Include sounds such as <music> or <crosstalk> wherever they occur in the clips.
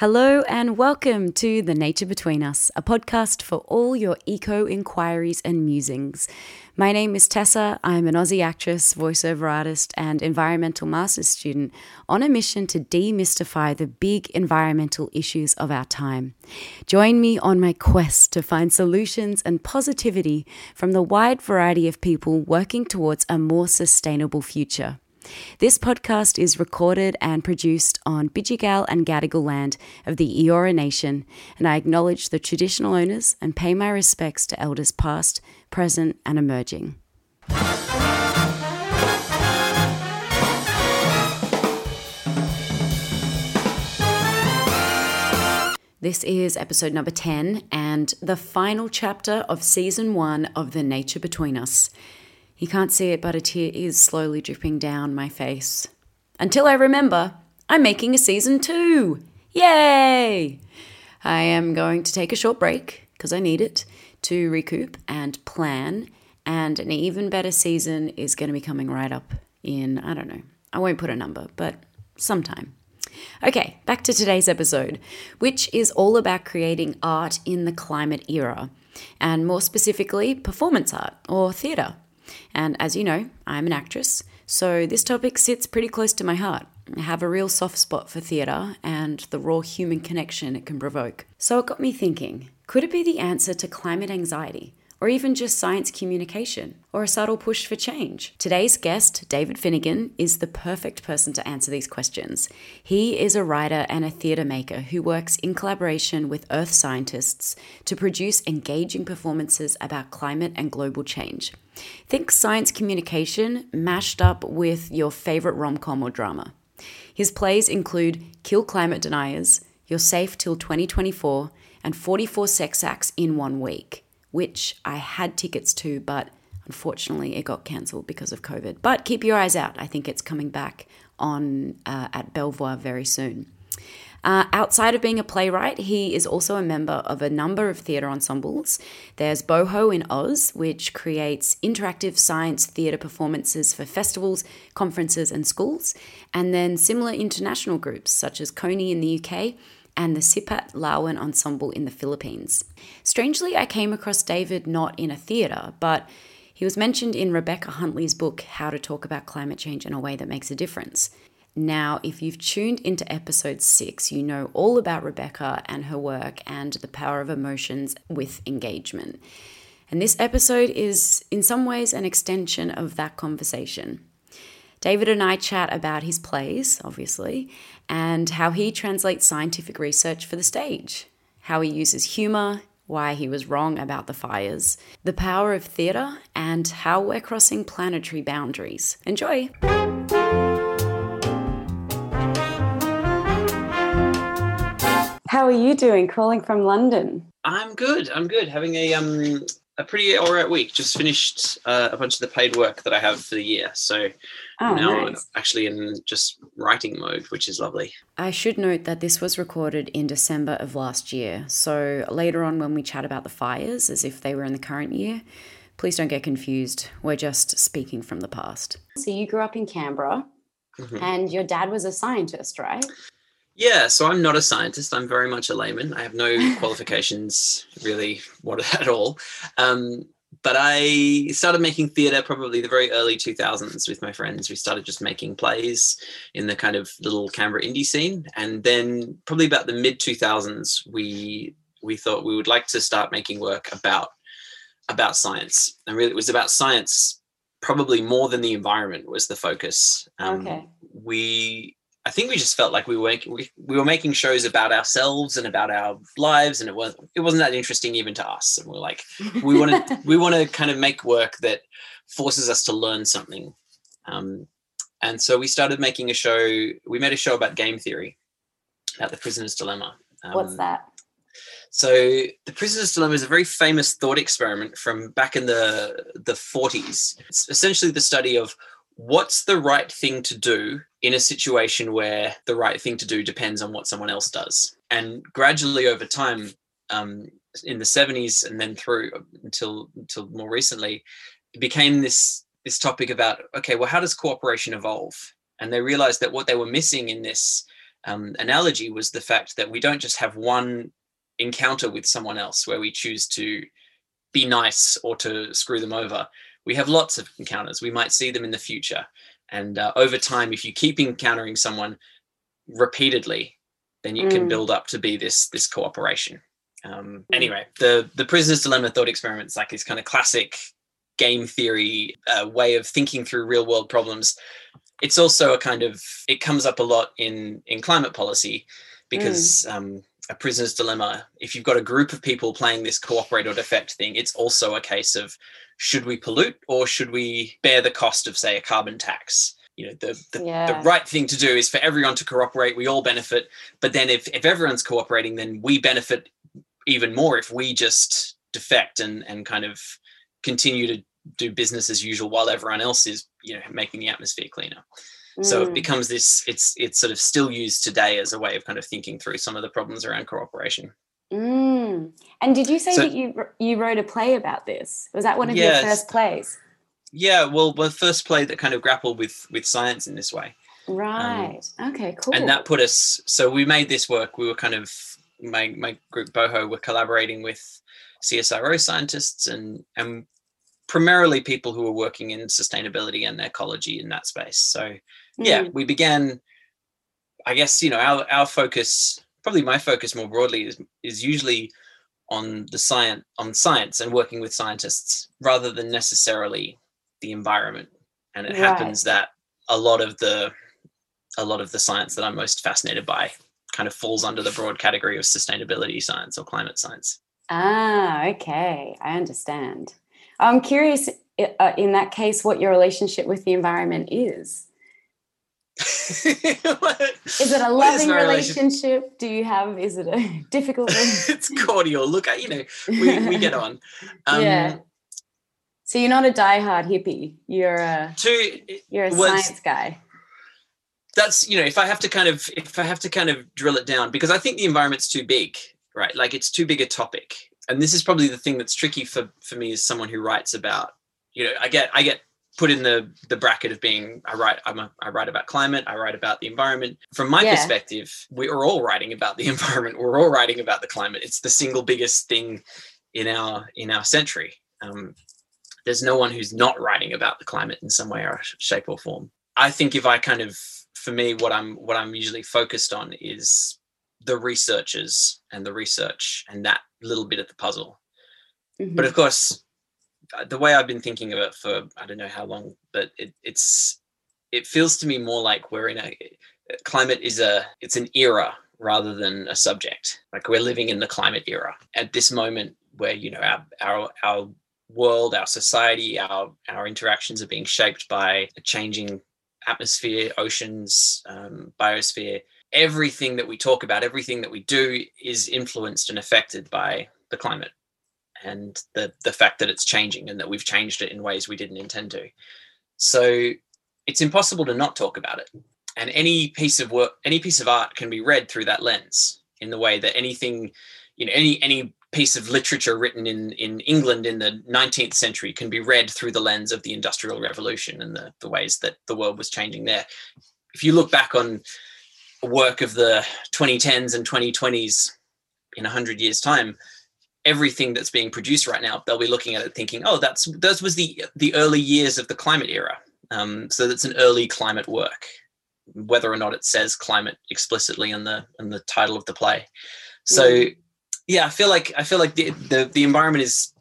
Hello and welcome to The Nature Between Us, a podcast for all your eco inquiries and musings. My name is Tessa. I'm an Aussie actress, voiceover artist, and environmental master's student on a mission to demystify the big environmental issues of our time. Join me on my quest to find solutions and positivity from the wide variety of people working towards a more sustainable future. This podcast is recorded and produced on Bidjigal and Gadigal land of the Eora Nation, and I acknowledge the traditional owners and pay my respects to elders past, present, and emerging. This is episode number 10 and the final chapter of season one of The Nature Between Us. You can't see it, but a tear is slowly dripping down my face. Until I remember, I'm making a season two! Yay! I am going to take a short break, because I need it, to recoup and plan, and an even better season is going to be coming right up in, I don't know, I won't put a number, but sometime. Okay, back to today's episode, which is all about creating art in the climate era, and more specifically, performance art or theatre. And as you know, I'm an actress, so this topic sits pretty close to my heart. I have a real soft spot for theatre and the raw human connection it can provoke. So it got me thinking could it be the answer to climate anxiety? Or even just science communication, or a subtle push for change? Today's guest, David Finnigan, is the perfect person to answer these questions. He is a writer and a theatre maker who works in collaboration with earth scientists to produce engaging performances about climate and global change. Think science communication mashed up with your favorite rom com or drama. His plays include Kill Climate Deniers, You're Safe Till 2024, and 44 Sex Acts in One Week which I had tickets to, but unfortunately it got cancelled because of COVID. But keep your eyes out. I think it's coming back on uh, at Belvoir very soon. Uh, outside of being a playwright, he is also a member of a number of theatre ensembles. There's Boho in Oz, which creates interactive science theatre performances for festivals, conferences, and schools. And then similar international groups such as Coney in the UK and the Sipat Lawin Ensemble in the Philippines. Strangely, I came across David not in a theatre, but he was mentioned in Rebecca Huntley's book, How to Talk About Climate Change in a Way That Makes a Difference. Now, if you've tuned into episode six, you know all about Rebecca and her work and the power of emotions with engagement. And this episode is, in some ways, an extension of that conversation. David and I chat about his plays, obviously, and how he translates scientific research for the stage, how he uses humour, why he was wrong about the fires, the power of theatre, and how we're crossing planetary boundaries. Enjoy! How are you doing calling from London? I'm good. I'm good. Having a um a pretty alright week. Just finished uh, a bunch of the paid work that I have for the year. So oh, now nice. actually in just writing mode, which is lovely. I should note that this was recorded in December of last year. So later on, when we chat about the fires as if they were in the current year, please don't get confused. We're just speaking from the past. So you grew up in Canberra mm-hmm. and your dad was a scientist, right? Yeah, so I'm not a scientist. I'm very much a layman. I have no <laughs> qualifications really what <laughs> at all. Um, but I started making theatre probably the very early 2000s with my friends. We started just making plays in the kind of little Canberra indie scene, and then probably about the mid 2000s, we we thought we would like to start making work about about science, and really it was about science probably more than the environment was the focus. Um, okay. We I think we just felt like we were making, we, we were making shows about ourselves and about our lives, and it was it wasn't that interesting even to us. And we're like, we want to <laughs> we want to kind of make work that forces us to learn something. Um, and so we started making a show. We made a show about game theory, about the prisoner's dilemma. Um, What's that? So the prisoner's dilemma is a very famous thought experiment from back in the the 40s. It's essentially the study of what's the right thing to do in a situation where the right thing to do depends on what someone else does. And gradually over time, um, in the 70s and then through until until more recently, it became this this topic about okay, well, how does cooperation evolve? And they realized that what they were missing in this um, analogy was the fact that we don't just have one encounter with someone else where we choose to be nice or to screw them over. We have lots of encounters. We might see them in the future. And uh, over time, if you keep encountering someone repeatedly, then you mm. can build up to be this this cooperation. Um, mm. Anyway, the the prisoner's dilemma thought experiment is like this kind of classic game theory uh, way of thinking through real world problems. It's also a kind of it comes up a lot in in climate policy because mm. um, a prisoner's dilemma. If you've got a group of people playing this cooperate or defect thing, it's also a case of should we pollute or should we bear the cost of say a carbon tax? you know the the, yeah. the, right thing to do is for everyone to cooperate we all benefit but then if, if everyone's cooperating then we benefit even more if we just defect and and kind of continue to do business as usual while everyone else is you know making the atmosphere cleaner mm. so it mm. becomes this it's it's sort of still used today as a way of kind of thinking through some of the problems around cooperation mm. and did you say so, that you you wrote a play about this? Was that one of your first plays? Yeah well the first play that kind of grappled with with science in this way. Um, right. Um, okay cool. and that put us so we made this work. We were kind of my my group boho were collaborating with csiro scientists and and primarily people who were working in sustainability and ecology in that space. So yeah mm. we began i guess you know our our focus probably my focus more broadly is is usually on the science on science and working with scientists rather than necessarily the environment. And it right. happens that a lot of the a lot of the science that i'm most fascinated by kind of falls under the broad category of sustainability science or climate science. Ah okay. I understand. I'm curious uh, in that case what your relationship with the environment is <laughs> is it a loving relationship? Do you have? Is it a <laughs> difficult? <laughs> it's cordial. Look, at you know, we, we get on. Um, yeah. So you're not a diehard hippie. You're a to, you're a science guy. That's you know, if I have to kind of if I have to kind of drill it down, because I think the environment's too big, right? Like it's too big a topic. And this is probably the thing that's tricky for for me as someone who writes about, you know, I get I get put in the the bracket of being I write I'm a, I write about climate, I write about the environment. From my yeah. perspective, we are all writing about the <laughs> environment. We're all writing about the climate. It's the single biggest thing in our in our century. Um, there's no one who's not writing about the climate in some way or shape or form. I think if I kind of, for me, what I'm what I'm usually focused on is the researchers and the research and that little bit of the puzzle. Mm-hmm. But of course, the way I've been thinking of it for I don't know how long, but it, it's it feels to me more like we're in a climate is a it's an era rather than a subject. Like we're living in the climate era at this moment where you know our our our world, our society, our our interactions are being shaped by a changing atmosphere, oceans, um, biosphere. Everything that we talk about, everything that we do, is influenced and affected by the climate and the the fact that it's changing and that we've changed it in ways we didn't intend to. So it's impossible to not talk about it. And any piece of work, any piece of art can be read through that lens in the way that anything, you know, any any piece of literature written in, in England in the 19th century can be read through the lens of the Industrial Revolution and the, the ways that the world was changing there. If you look back on work of the 2010s and 2020s in 100 years' time, everything that's being produced right now, they'll be looking at it thinking, oh, that's those was the the early years of the climate era. Um, so that's an early climate work, whether or not it says climate explicitly in the in the title of the play. So mm yeah, I feel like I feel like the the, the environment is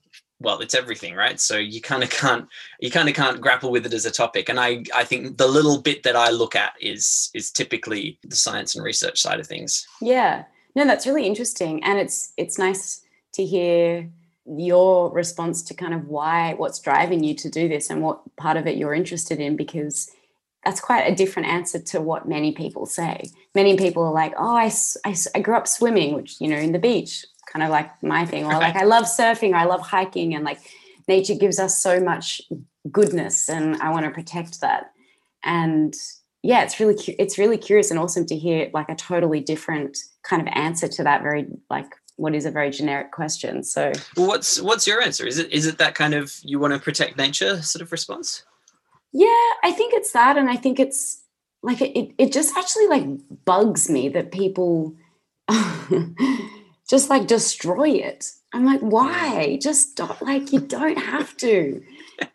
well, it's everything, right? So you kind of can't you kind of can't grapple with it as a topic. And I I think the little bit that I look at is is typically the science and research side of things. Yeah. No, that's really interesting. And it's it's nice to hear your response to kind of why what's driving you to do this and what part of it you're interested in because that's quite a different answer to what many people say. Many people are like, oh, I, I, I grew up swimming, which, you know, in the beach kind of like my thing. Or like I <laughs> love surfing, or I love hiking, and like nature gives us so much goodness, and I want to protect that. And yeah, it's really it's really curious and awesome to hear like a totally different kind of answer to that very like what is a very generic question. So well, what's what's your answer? Is it is it that kind of you want to protect nature sort of response? Yeah, I think it's that, and I think it's like it, it just actually like bugs me that people <laughs> just like destroy it. I'm like, why? Mm. Just don't like you don't have to.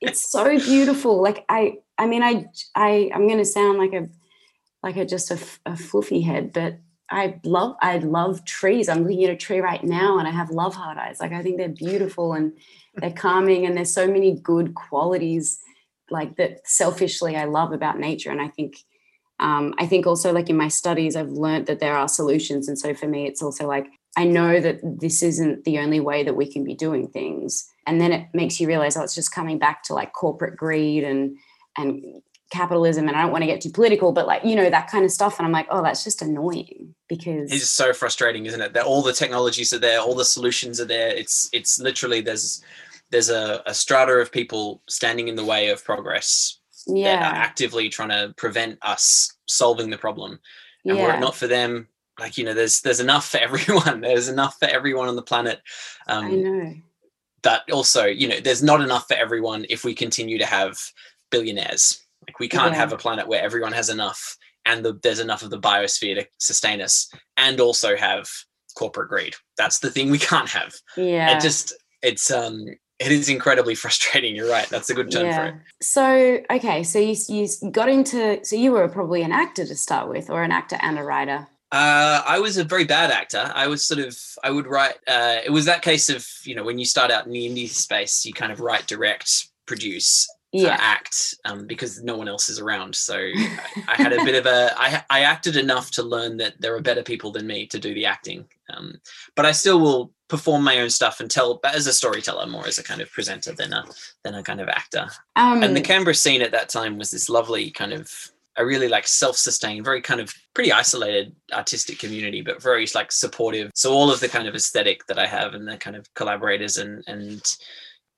It's so beautiful. Like I I mean I I I'm gonna sound like a like a just a, a fluffy head, but I love I love trees. I'm looking at a tree right now and I have love heart eyes. Like I think they're beautiful and they're calming and there's so many good qualities like that selfishly I love about nature. And I think um, I think also like in my studies I've learned that there are solutions. And so for me it's also like I know that this isn't the only way that we can be doing things. And then it makes you realize oh it's just coming back to like corporate greed and and capitalism and I don't want to get too political, but like, you know, that kind of stuff. And I'm like, oh, that's just annoying because it's so frustrating, isn't it? That all the technologies are there, all the solutions are there. It's it's literally there's there's a, a strata of people standing in the way of progress yeah. that are actively trying to prevent us solving the problem. And yeah. were it not for them, like, you know, there's there's enough for <laughs> everyone. There's enough for everyone on the planet. Um, I know. But also, you know, there's not enough for everyone if we continue to have billionaires like we can't yeah. have a planet where everyone has enough and the, there's enough of the biosphere to sustain us and also have corporate greed. That's the thing we can't have. Yeah. It just it's um it is incredibly <laughs> frustrating. You're right. That's a good term yeah. for it. So okay, so you you got into so you were probably an actor to start with, or an actor and a writer. Uh, I was a very bad actor. I was sort of I would write. Uh, it was that case of you know when you start out in the indie space, you kind of write, direct, produce, yeah. act um, because no one else is around. So <laughs> I, I, had a bit of a I, I acted enough to learn that there are better people than me to do the acting. Um, but I still will perform my own stuff and tell but as a storyteller more as a kind of presenter than a than a kind of actor. Um, and the Canberra scene at that time was this lovely kind of a really like self-sustained, very kind of pretty isolated artistic community, but very like supportive. So all of the kind of aesthetic that I have and the kind of collaborators and and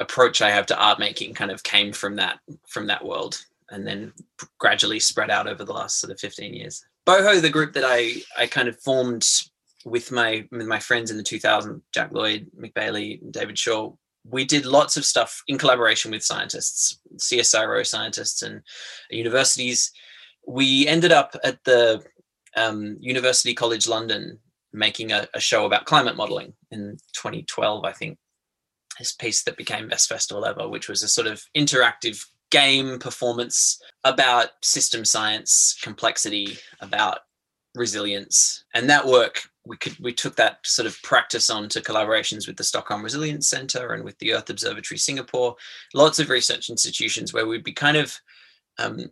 approach I have to art making kind of came from that from that world and then gradually spread out over the last sort of 15 years. Boho, the group that I I kind of formed with my with my friends in the 2000, Jack Lloyd, Mick Bailey, David Shaw, we did lots of stuff in collaboration with scientists, CSIRO scientists and universities. We ended up at the um, University College London making a, a show about climate modeling in 2012, I think this piece that became best festival ever, which was a sort of interactive game performance about system science, complexity, about resilience, and that work we could we took that sort of practice on to collaborations with the Stockholm Resilience Center and with the Earth Observatory Singapore, lots of research institutions where we'd be kind of um,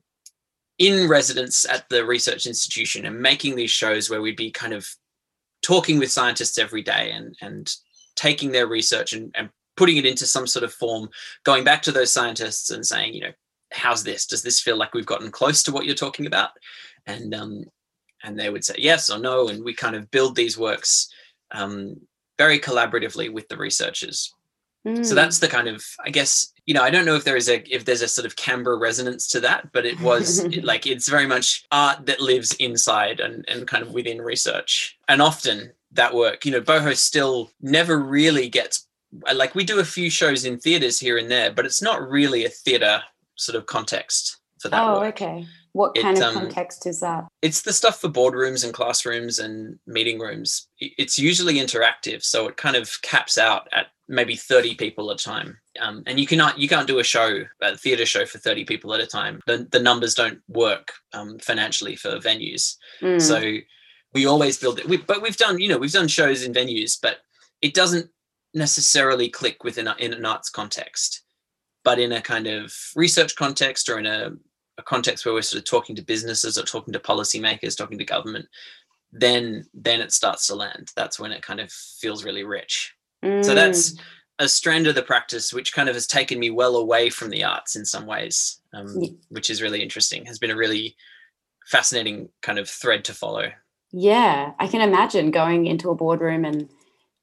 in residence at the research institution and making these shows where we'd be kind of talking with scientists every day and and taking their research and, and putting it into some sort of form, going back to those scientists and saying, you know, how's this? Does this feel like we've gotten close to what you're talking about? And um, and they would say yes or no, and we kind of build these works um, very collaboratively with the researchers. Mm. So that's the kind of, I guess, you know, I don't know if there is a if there's a sort of Canberra resonance to that, but it was <laughs> it, like it's very much art that lives inside and and kind of within research. And often that work, you know, boho still never really gets like we do a few shows in theaters here and there, but it's not really a theater sort of context for that. Oh, work. okay. What kind it, of um, context is that? It's the stuff for boardrooms and classrooms and meeting rooms. It's usually interactive, so it kind of caps out at maybe 30 people at a time. Um, and you cannot you can't do a show, a theater show for 30 people at a time. The, the numbers don't work um, financially for venues. Mm. So we always build it. We, but we've done, you know, we've done shows in venues, but it doesn't necessarily click within a, in an arts context, but in a kind of research context or in a, a context where we're sort of talking to businesses or talking to policymakers, talking to government, then then it starts to land. That's when it kind of feels really rich. Mm. So that's mm. a strand of the practice which kind of has taken me well away from the arts in some ways, um, yeah. which is really interesting. Has been a really fascinating kind of thread to follow. Yeah, I can imagine going into a boardroom and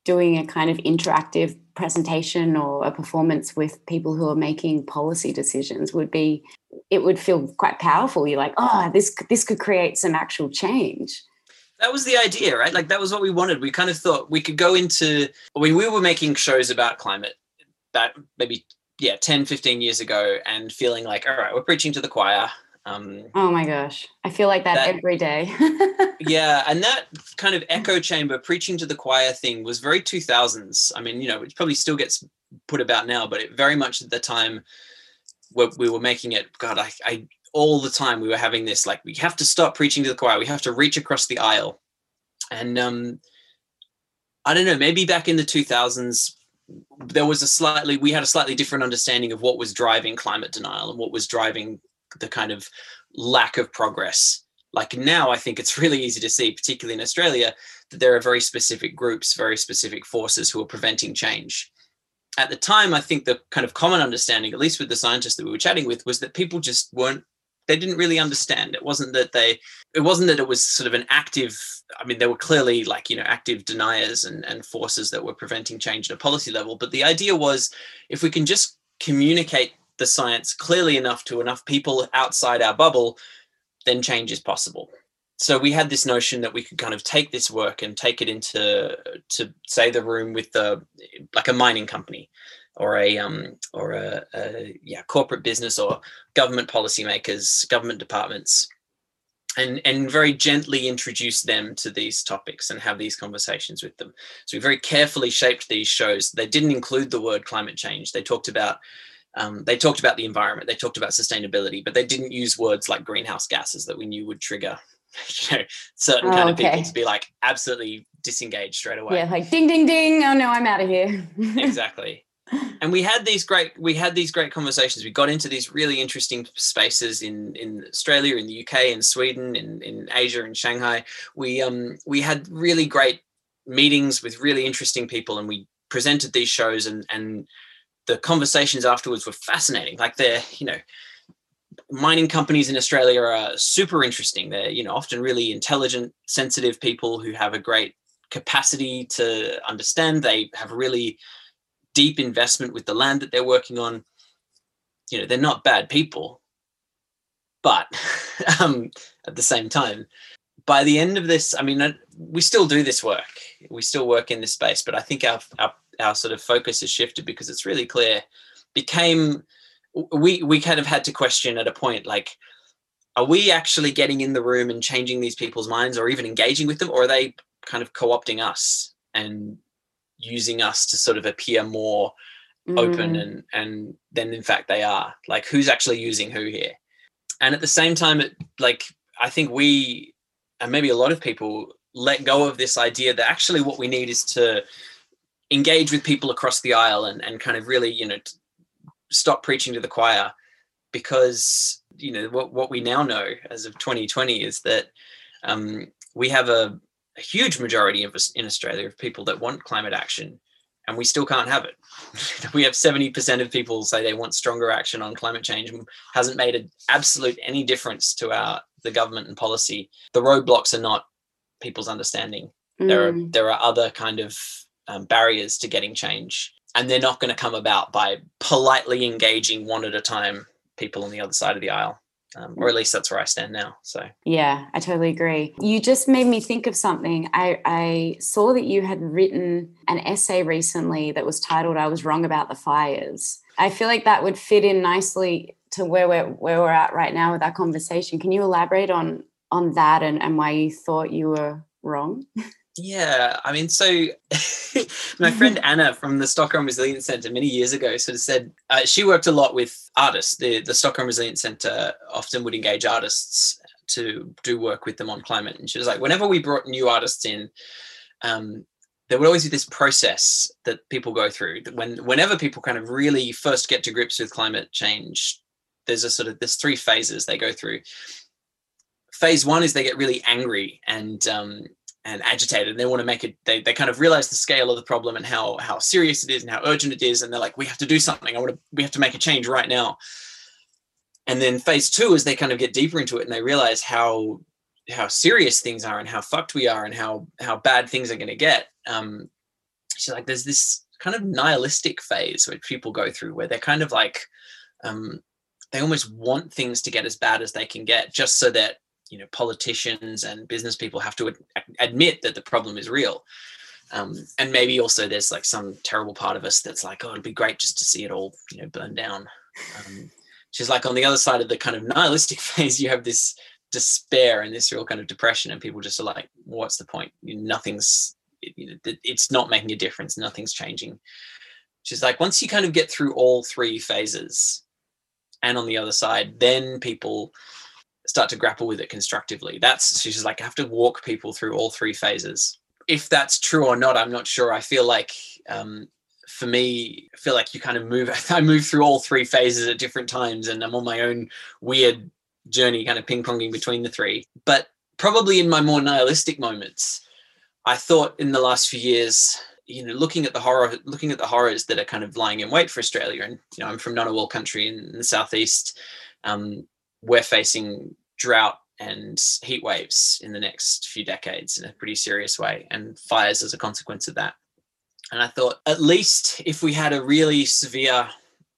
doing a kind of interactive presentation or a performance with people who are making policy decisions would be it would feel quite powerful. You're like oh this this could create some actual change. That was the idea right? Like that was what we wanted. We kind of thought we could go into i mean we were making shows about climate that maybe yeah 10 15 years ago and feeling like all right we're preaching to the choir Um, oh my gosh, I feel like that, that every day. <laughs> yeah, and that kind of echo chamber preaching to the choir thing was very 2000s. I mean, you know, it probably still gets put about now, but it very much at the time where we were making it. God, I, I all the time we were having this like we have to stop preaching to the choir. We have to reach across the aisle, and um, I don't know. Maybe back in the 2000s, there was a slightly we had a slightly different understanding of what was driving climate denial and what was driving the kind of lack of progress. Like now, I think it's <laughs> really easy to see, particularly in Australia, that there are very specific groups, very specific forces who are preventing change. At the time, I think the kind of common understanding, at least with the scientists that we were chatting with, was that people just weren't they didn't really understand. It wasn't that they, it wasn't that it was sort of an active. I mean, there were clearly like you know active deniers and and forces that were preventing change at a policy level. But the idea was, if we can just communicate the science clearly enough to enough people outside our bubble, then change is possible. So we had this notion that we could kind of take this work and take it into to say the room with the like a mining company or a um or a, a yeah corporate business or government policymakers, government departments, and and very gently introduce them to these topics and have these conversations with them. So we very carefully shaped these shows. They didn't include the word climate change. They talked about um, they talked about the environment, they talked about sustainability, but they didn't use words like greenhouse gases that we knew would trigger <laughs> you know, certain oh, kind of okay. people to be like absolutely disengaged straight away. Yeah, like ding ding ding. Oh no, I'm out of here. <laughs> exactly. And we had these great we had these great conversations. We got into these really interesting spaces in in Australia, in the UK, in Sweden, in in Asia, in Shanghai. We um we had really great meetings with really interesting people, and we presented these shows and and the conversations afterwards were fascinating. Like they're, you know, mining companies in Australia are super interesting. They're, you know, often really intelligent, sensitive people who have a great capacity to understand. They have really deep investment with the land that they're working on. You know, they're not bad people, but <laughs> um, at the same time, by the end of this, I mean, we still do this work. We still work in this space, but I think our, our our sort of focus has shifted because it's really clear became we we kind of had to question at a point like are we actually getting in the room and changing these people's minds or even engaging with them or are they kind of co-opting us and using us to sort of appear more mm. open and and then in fact they are like who's actually using who here and at the same time it like i think we and maybe a lot of people let go of this idea that actually what we need is to engage with people across the aisle and, and kind of really, you know, stop preaching to the choir because, you know, what, what we now know as of 2020 is that um, we have a, a huge majority of us in Australia of people that want climate action and we still can't have it. <laughs> we have 70% of people say they want stronger action on climate change and hasn't made an absolute any difference to our the government and policy. The roadblocks are not people's understanding. Mm. There are mm. there are other kind of um, barriers to getting change. And they're not going to come about by politely engaging one at a time people on the other side of the aisle. Um, or at least that's where I stand now. So yeah, I totally agree. You just made me think of something. I, I saw that you had written an essay recently that was titled "I Was Wrong About the Fires." I feel like that would fit in nicely to where we're where we're at right now with our conversation. Can you elaborate on on that and, and why you thought you were wrong? <laughs> Yeah, I mean, so <laughs> my friend <laughs> Anna from the Stockholm Resilience Center many years ago sort of said uh, she worked a lot with artists. The the Stockholm Resilience Center often would engage artists to do work with them on climate, and she was like, whenever we brought new artists in, um, there would always be this process that people go through. When whenever people kind of really first get to grips with climate change, there's a sort of there's three phases they go through. Phase one is they get really angry and um, and agitated and they want to make it they, they kind of realize the scale of the problem and how how serious it is and how urgent it is and they're like we have to do something. I want to we have to make a change right now. And then phase two is they kind of get deeper into it and they realize how how serious things are and how fucked we are and how how bad things are going to get. Um so like there's this kind of nihilistic phase which people go through where they're kind of like um they almost want things to get as bad as they can get just so that you know politicians and business people have to ad- admit that the problem is real. Um, and maybe also there's like some terrible part of us that's like oh it'd be great just to see it all you know burn down. Um, she's like on the other side of the kind of nihilistic <laughs> phase you have this despair and this real kind of depression and people just are like what's the point? Nothing's you know, it's not making a difference. Nothing's changing. She's like once you kind of get through all three phases and on the other side then people start to grapple with it constructively that's she's like i have to walk people through all three phases if that's true or not i'm not sure i feel like um, for me, I feel like you kind of move. <laughs> I move through all three phases at different times, and I'm on my own weird journey, kind of ping ponging between the three. But probably in my more nihilistic moments, I thought in the last few years, you know, looking at the horror, looking at the horrors that are kind of lying in wait for Australia, and you know, I'm from Ngunnawal country in, the southeast. Um, we're facing drought and heat waves in the next few decades in a pretty serious way, and fires as a consequence of that. And I thought, at least if we had a really severe,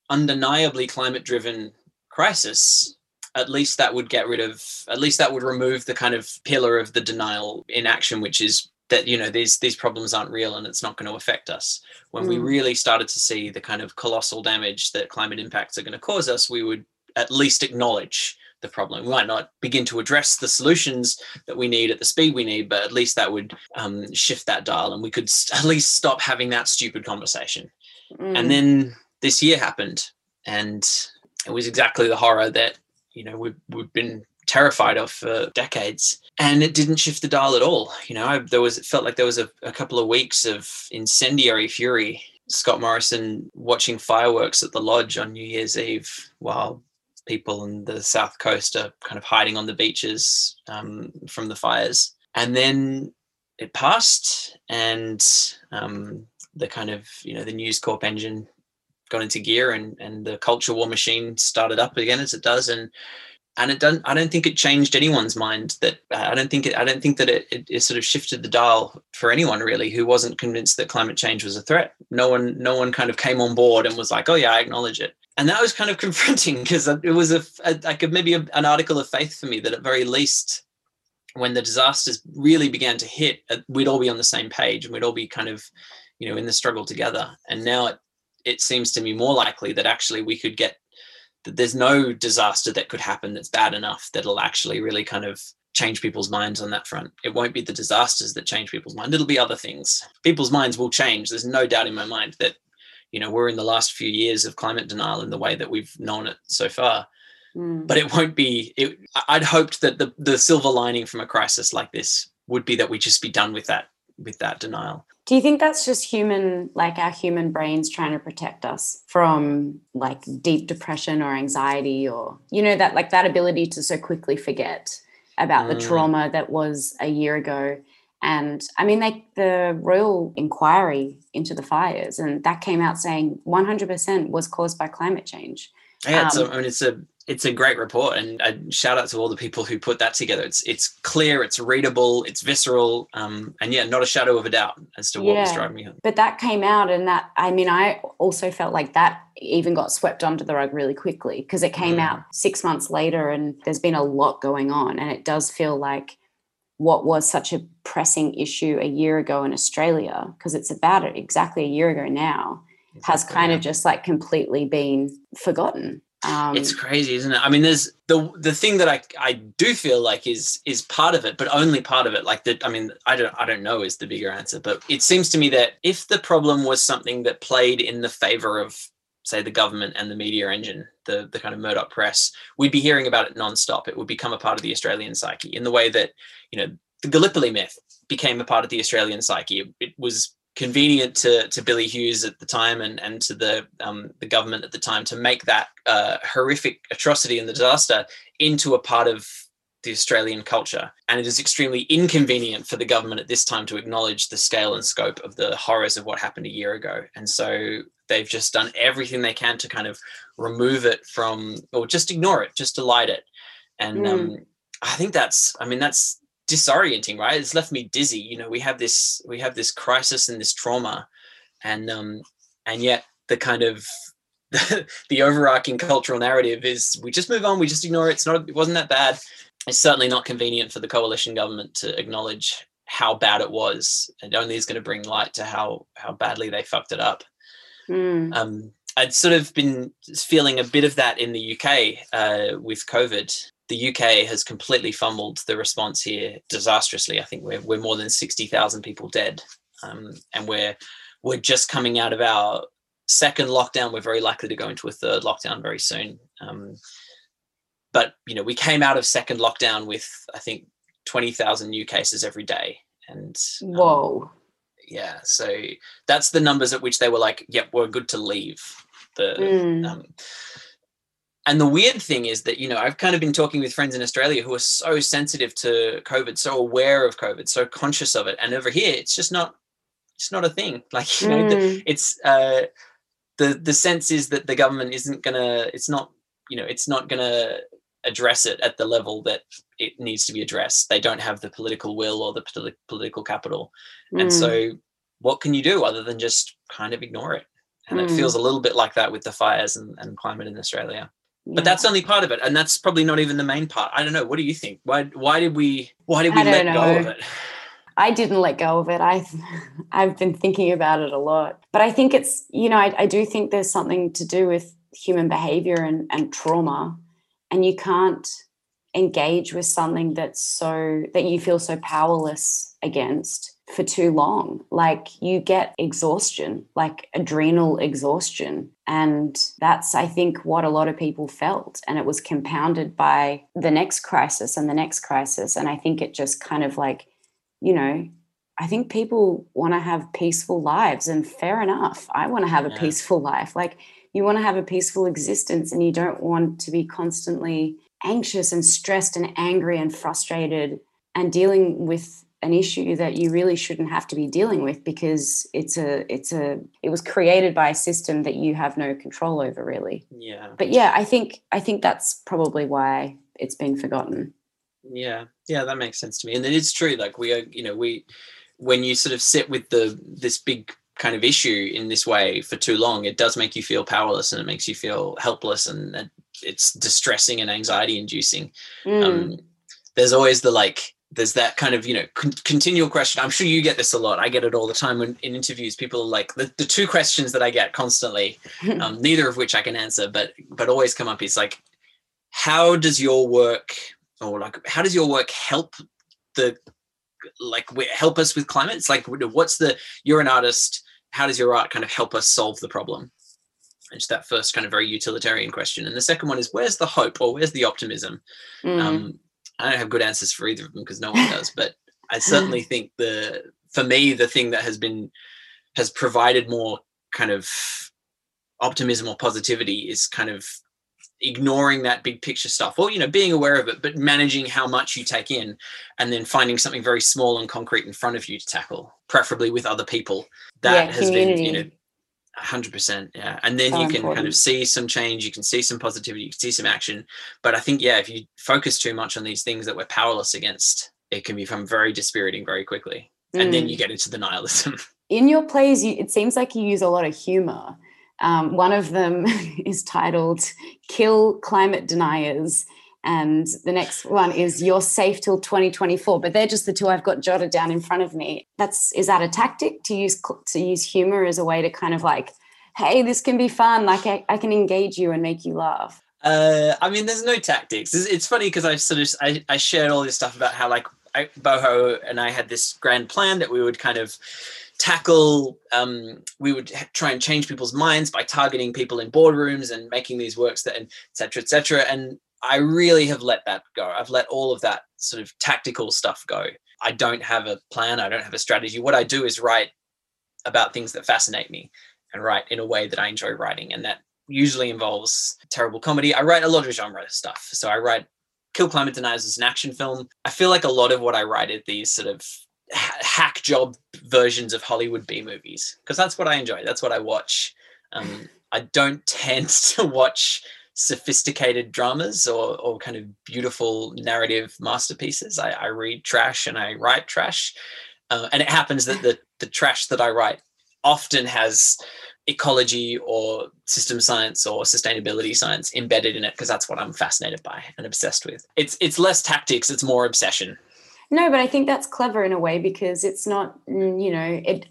undeniably climate driven crisis, at least that would get rid of, at least that would remove the kind of pillar of the denial in action, which is that you know these these problems aren't real and it's not going to affect us when mm. we really started to see the kind of colossal damage that climate impacts are going to cause us we would at least acknowledge the problem. We might not begin to address the solutions that we need at the speed we need, but at least that would um, shift that dial and we could at least stop having that stupid conversation. Mm. And then this year happened and it was exactly the horror that, you know, we've, we've been terrified of for decades and it didn't shift the dial at all you know I, there was it felt like there was a, a couple of weeks of incendiary fury scott morrison watching fireworks at the lodge on new year's eve while people in the south coast are kind of hiding on the beaches um, from the fires. And then it passed, and um, the kind of you know the News Corp engine got into gear, and and the culture war machine started up again as it does, and and it doesn't. I don't think it changed anyone's mind. That I don't think it. I don't think that it, it, it, sort of shifted the dial for anyone really who wasn't convinced that climate change was a threat. No one, no one kind of came on board and was like, "Oh yeah, I acknowledge it." And that was kind of <laughs> confronting because it was a, a like a, maybe a, an article of faith for me that at very least when the disasters really began to hit uh, we'd all be on the same page and we'd all be kind of you know in the struggle together and now it it seems to me more likely that actually we could get that there's no disaster that could happen that's bad enough that'll actually really kind of change people's minds on that front. It won't be the disasters that change people's mind. It'll be other things. People's minds will change. There's no doubt in my mind that you know we're in the last few years of climate denial in the way that we've known it so far mm. but it won't be it, i'd hoped that the, the silver lining from a crisis like this would be that we just be done with that with that denial do you think that's just human like our human brains trying to protect us from like deep depression or anxiety or you know that like that ability to so quickly forget about mm. the trauma that was a year ago and I mean, they, the royal inquiry into the fires, and that came out saying 100% was caused by climate change. Yeah, it's um, a, I mean, it's a it's a great report, and I shout out to all the people who put that together. It's it's clear, it's readable, it's visceral, um, and yeah, not a shadow of a doubt as to what yeah, was driving me. But that came out, and that I mean, I also felt like that even got swept under the rug really quickly because it came mm. out six months later, and there's been a lot going on, and it does feel like what was such a pressing issue a year ago in Australia, because it's about it exactly a year ago now, exactly, has kind yeah. of just like completely been forgotten. Um, it's crazy, isn't it? I mean, there's the the thing that I I do feel like is is part of it, but only part of it. Like that, I mean, I don't I don't know is the bigger answer, but it seems to me that if the problem was something that played in the favor of say the government and the media engine, the the kind of Murdoch press, we'd be hearing about it nonstop. It would become a part of the Australian psyche in the way that you know the Gallipoli myth became a part of the Australian psyche. It, it was convenient to to Billy Hughes at the time and and to the um, the government at the time to make that uh, horrific atrocity and the disaster into a part of the Australian culture. And it is extremely inconvenient for the government at this time to acknowledge the scale and scope of the horrors of what happened a year ago. And so they've just done everything they can to kind of remove it from or just ignore it just to it and mm. um, i think that's i mean that's disorienting right it's left me dizzy you know we have this we have this crisis and this trauma and um and yet the kind of <laughs> the overarching cultural narrative is we just move on we just ignore it it's not it wasn't that bad it's certainly not convenient for the coalition government to acknowledge how bad it was it only is going to bring light to how how badly they fucked it up Mm. Um, I'd sort of been feeling a bit of that in the UK uh, with COVID. The UK has completely fumbled the response here disastrously. I think we're we're more than sixty thousand people dead, um, and we're we're just coming out of our second lockdown. We're very likely to go into a third lockdown very soon. Um, but you know, we came out of second lockdown with I think twenty thousand new cases every day, and um, whoa, yeah. So that's the numbers at which they were like, "Yep, we're good to leave." The mm. And the weird thing is that you know I've kind of been talking with friends in Australia who are so sensitive to COVID, so aware of COVID, so conscious of it, and over here it's just not it's not a thing. <laughs> Like you know, mm. it's uh, the the sense is that the government isn't gonna. It's not you know, it's not gonna address it at the level that it needs to be addressed. They don't have the political will or the politi- political capital, mm. and so what can you do other than just kind of ignore it? And mm. it feels a little bit like that with the fires and, and climate in Australia. Yeah. But that's only part of it, and that's probably not even the main part. I don't know. What do you think? Why why did we why did we let know. go of it? I didn't let go of it. I, I've been thinking about it a lot. But I think it's, you know, I, I do think there's something to do with human behavior and, and trauma. And you can't engage with something that's so, that you feel so powerless against for too long. Like you get exhaustion, like adrenal exhaustion. And that's, I think, what a lot of people felt. And it was compounded by the next crisis and the next crisis. And I think it just kind of like you know, I think people want to have peaceful lives, and fair enough. I want to have a yeah. peaceful life. Like, you want to have a peaceful existence, and you don't want to be constantly anxious and stressed and angry and frustrated and dealing with an issue that you really shouldn't have to be dealing with because it's a it's a it was created by a system that you have no control over really. Yeah. But yeah i think i think that's probably why it's been forgotten. Yeah. Yeah that makes sense to me. And it is true like we are you know we when you sort of sit with the this big kind of issue in this way for too long it does make you feel powerless and it makes you feel helpless and it's distressing and anxiety inducing mm. um, there's always the like there's that kind of you know con- continual question. I'm sure you get this a lot. I get it all the time when in interviews people are like the, the two questions that i get constantly <laughs> um, neither of which i can answer but but always come up is like how does your work or like how does your work help the like help us with climate it's like what's the you're an artist how does your art kind of help us solve the problem? It's that first kind of very utilitarian question. And the second one is where's the hope or where's the optimism? Mm. um, i don't have good answers for either of them because no one does but i <laughs> certainly think the for me the thing that has been has provided more kind of optimism or positivity is kind of ignoring that big picture stuff or you know being aware of it but managing how much you take in and then finding something very small and concrete in front of you to tackle preferably with other people that yeah, has community. been you know 100% yeah and then so you can important. kind of see some change you can see some positivity you can see some action but i think yeah if you focus too much on these things that we're powerless against it can become very dispiriting very quickly mm. and then mm. you get into the nihilism <laughs> in your plays you, it seems like you use a lot of humor um, one of them <laughs> is titled Kill Climate Deniers. And the next one is You're Safe Till 2024. But they're just the two I've got jotted down in front of me. That's is that a tactic to use to use humor as a way to kind of like, hey, this can be fun. Like I, I can engage you and make you laugh. Uh, I mean, there's no tactics. It's, it's funny because I sort of I, I shared all this stuff about how like I, Boho and I had this grand plan that we would kind of tackle um, we would try and change people's minds by targeting people in boardrooms and making these works that and et cetera et cetera and i really have let that go. I've let all of that sort of tactical stuff go. I don't have a plan. I don't have a strategy. What i do is write about things that fascinate me and write in a way that i enjoy writing. And that usually involves terrible comedy. I write a lot of genre stuff. So i write kill climate deniers as an action film. I feel like a lot of what i write is these sort of hack job versions of Hollywood B movies because that's what I enjoy. That's what I watch. Um, I don't <laughs> tend to watch sophisticated dramas or, or kind of beautiful narrative masterpieces. I, I read trash and I write trash. Uh, and it happens that the, the trash that I write often has ecology or system science or sustainability science embedded in it because that's what I'm fascinated by and obsessed with. It's it's less tactics, it's more obsession. No, but I think that's clever in a way because it's not, you know, it,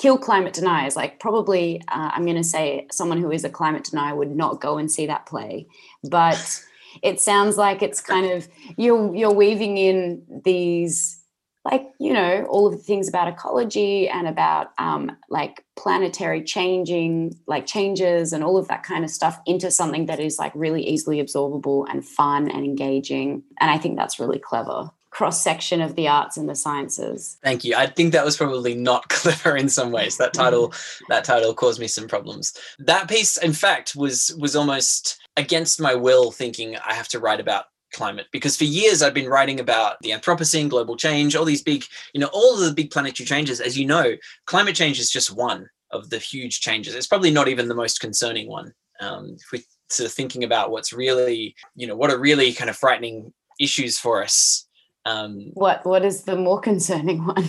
kill climate deniers. Like probably, uh, I'm going to say someone who is a climate denier would not go and see that play, but <laughs> it sounds like it's kind of you're you're weaving in these like you know all of the things about ecology and about um, like planetary changing like changes and all of that kind of stuff into something that is like really easily absorbable and fun and engaging and i think that's really clever cross section of the arts and the sciences thank you i think that was probably not <laughs> clever in some ways that title that title caused me some problems that piece in fact was was almost against my will thinking i have to write about climate because for years I've been writing about the Anthropocene, global change, all these big, you know, all the big planetary changes. As you know, climate change is just one of the huge changes. It's probably not even the most concerning one. Um, we sort of thinking about what's really, you know, what are really kind of frightening issues for us. Um, what what is the more concerning one?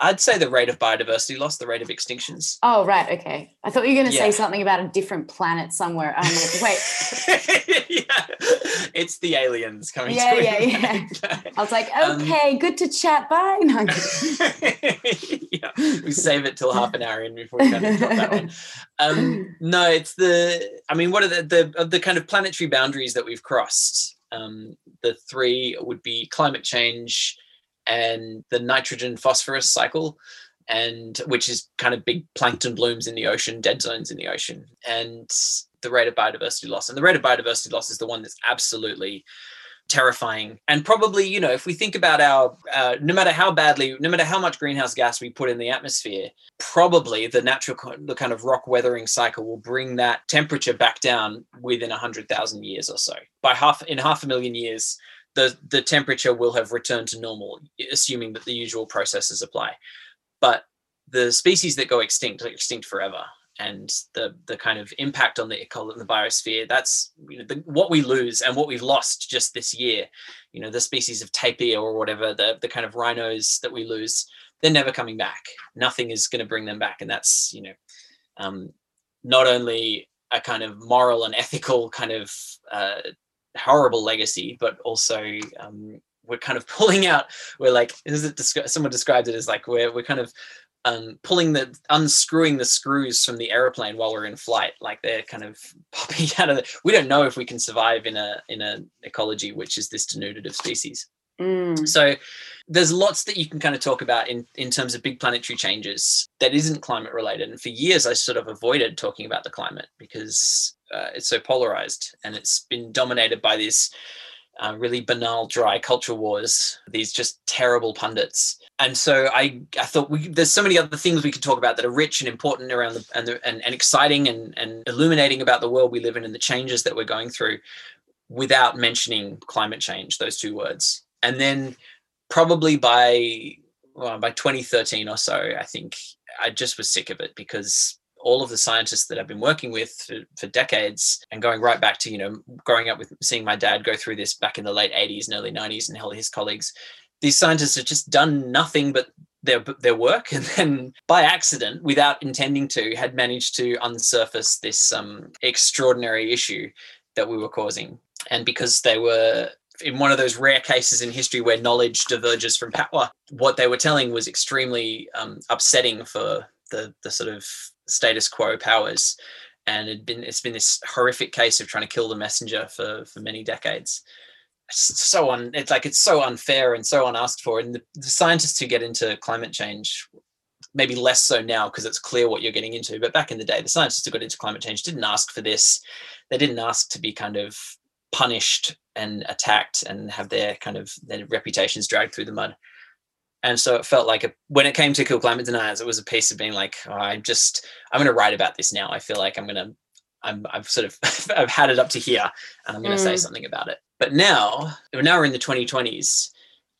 I'd say the rate of biodiversity loss, the rate of extinctions. Oh, right. Okay. I thought you were going to yeah. say something about a different planet somewhere. I'm like, wait. <laughs> yeah. It's the aliens coming yeah, yeah, yeah. <laughs> I was like, um, okay, um, good to chat. Bye. No, <laughs> yeah. We save it till half an hour in before we kind of drop that one. Um, no, it's the, I mean, what are the, the, of the kind of planetary boundaries that we've crossed? Um, the three would be climate change, and the nitrogen phosphorus cycle and which is kind of big plankton blooms in the ocean dead zones in the ocean and the rate of biodiversity loss. And the rate of biodiversity loss is the one that's absolutely terrifying and probably you know if we think about our uh, no matter how badly no matter how much greenhouse gas we put in the atmosphere probably the natural the kind of rock weathering cycle will bring that temperature back down within 100,000 years or so by half in half a million years the the temperature will have returned to normal, assuming that the usual processes apply. But the species that go extinct extinct forever, and the the kind of impact on the ecology, the biosphere that's you know the, what we lose and what we've lost just this year. You know the species of tapir or whatever the the kind of rhinos that we lose, they're never coming back. Nothing is going to bring them back, and that's you know um, not only a kind of moral and ethical kind of uh, horrible legacy, but also um, we're kind of <laughs> pulling out. We're like, is it? Someone described it as like we're we're kind of um, pulling the unscrewing the screws from the aeroplane while we're in flight. Like they're kind of <laughs> popping out of it. We don't know if we can survive in a in an ecology which is this denuded of species. Mm. So there's lots that you can kind of talk about in, in terms of big planetary changes that isn't climate related. And for years, I sort of avoided talking about the climate because uh, it's so polarized and it's been dominated by these uh, really banal, dry culture wars, these just terrible pundits. And so I, I thought we, there's so many other things we could talk about that are rich and important around the, and, the, and, and exciting and, and illuminating about the world we live in and the changes that we're going through without mentioning climate change, those two words. And then probably by well, by 2013 or so, I think I just was sick of it because all of the scientists that I've been working with for, for, decades and going right back to, you know, growing up with seeing my dad go through this back in the late 80s and early 90s and his colleagues, these scientists have just done nothing but their, their work <laughs> and then by accident, without intending to, had managed to unsurface this um, extraordinary issue that we were causing. And because they were in one of those rare cases in history where knowledge diverges from power, what they were telling was extremely um, upsetting for the the sort of status quo powers, and it been it's been this horrific case of trying to kill the messenger for for many decades. It's so on it's like it's so unfair and so unasked for, and the, the scientists who get into climate change maybe less so now because it's clear what you're getting into. But back in the day, the scientists who got into climate change didn't ask for this. They didn't ask to be kind of punished and attacked and have their kind of their reputations dragged through the mud. And so it felt like a, when it came to Kill Climate Deniers, it was a piece of being like, oh, I'm just, I'm going to write about this now. I feel like I'm going to, I'm, I've sort of, <laughs> I've had it up to here and I'm going to mm. say something about it. But now, now we're in the 2020s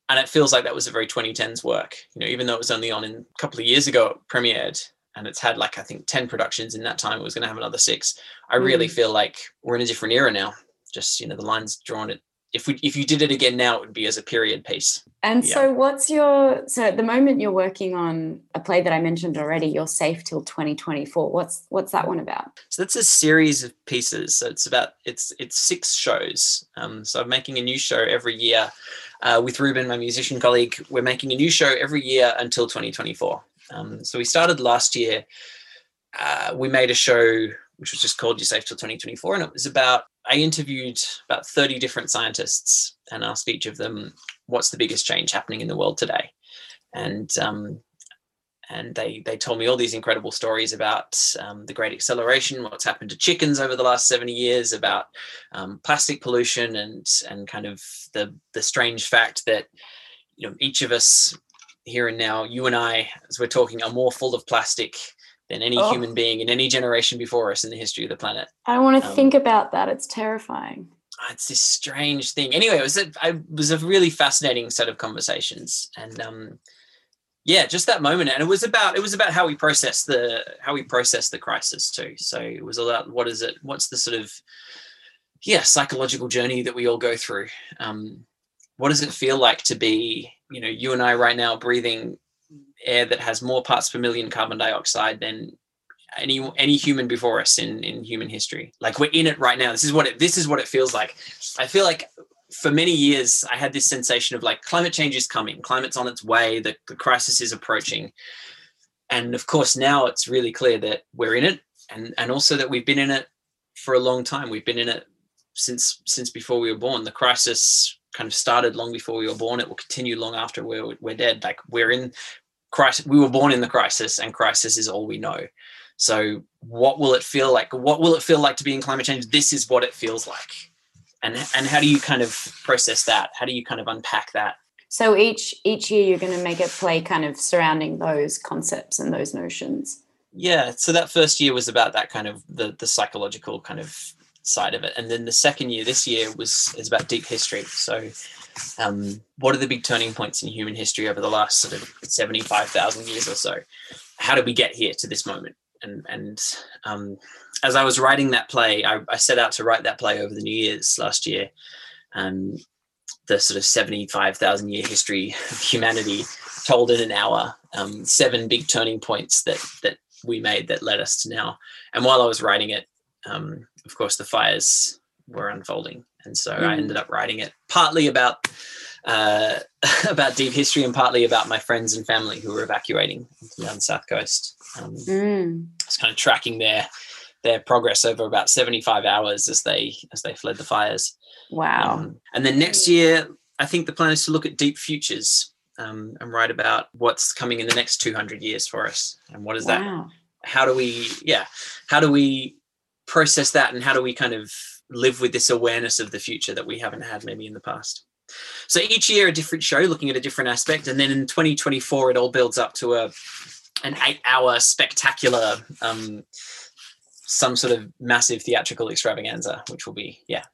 and it feels like that was a very 2010s work. You know, even though it was only on in a couple of years ago, it premiered and it's had like, I think 10 productions in that time. It was going to have another six. I really mm. feel like we're in a different era now just you know the lines drawn it if we if you did it again now it would be as a period piece. And yeah. so what's your so at the moment you're working on a play that i mentioned already you're safe till 2024 what's what's that one about? So that's a series of pieces. So it's about it's it's six shows. Um, so i'm making a new show every year uh, with ruben my musician colleague. We're making a new show every year until 2024 Um, so we started last year. Uh, we made a show which was just called You're Safe Till 2024, and it was about I interviewed about 30 different scientists and asked each of them what's the biggest change happening in the world today, and um, and they they told me all these incredible stories about um, the great acceleration, what's happened to chickens over the last 70 years, about um, plastic pollution, and and kind of the the strange fact that you know each of us here and now, you and I, as we're talking, are more full of plastic than any oh. human being in any generation before us in the history of the planet. I don't want to um, think about that. It's terrifying. Ah, it's this strange thing. Anyway, it was a, it was a really fascinating set of conversations, and um, yeah, just that moment. And it was about it was about how we process the how we process the crisis too. So it was all about what is it? What's the sort of yeah psychological journey that we all go through? Um, what does it feel like to be you know you and I right now breathing air that has more parts per million carbon dioxide than any any human before us in in human history. Like we're in it right now. This is what it this is what it feels like. I feel like for many years i had this sensation of like climate change is coming. Climate's on its way. The, the crisis is approaching. And of course now it's really clear that we're in it and and also that we've been in it for a long time. We've been in it since since before we were born. The crisis kind of started long before we were born. It will continue long after we're, we're dead. Like we're in crisis we were born in the crisis and crisis is all we know. So what will it feel like? What will it feel like to be in climate change? This is what it feels like. And and how do you kind of process that? How do you kind of unpack that? So each each year you're going to make a play kind of surrounding those concepts and those notions. Yeah so that first year was about that kind of the the psychological kind of side of it. And then the second year this year was is about deep history. So um, what are the big turning points in human history over the last sort of 75,000 years or so? How did we get here to this moment? And, and um, as I was writing that play, I, I, set out to write that play over the New Year's last year. Um, the sort of 75,000 year history of humanity told in an hour, um, seven big turning points that, that we made that led us to now. And while I was writing it, um, of course, the fires were unfolding and so mm. I ended up writing it partly about uh, <laughs> about deep history and partly about my friends and family who were evacuating down the south coast. Um, mm. I was kind of tracking their their progress over about 75 hours as they as they fled the fires. Wow! Um, and then next year, I think the plan is to look at deep futures um, and write about what's coming in the next 200 years for us and what is wow. that? How do we? Yeah, how do we process that and how do we kind of live with this awareness of the future that we haven't had maybe in the past. So each year a different show looking at a different aspect, and then in 2024 it all builds up to a an eight-hour spectacular, um, some sort of massive theatrical extravaganza, which will be yeah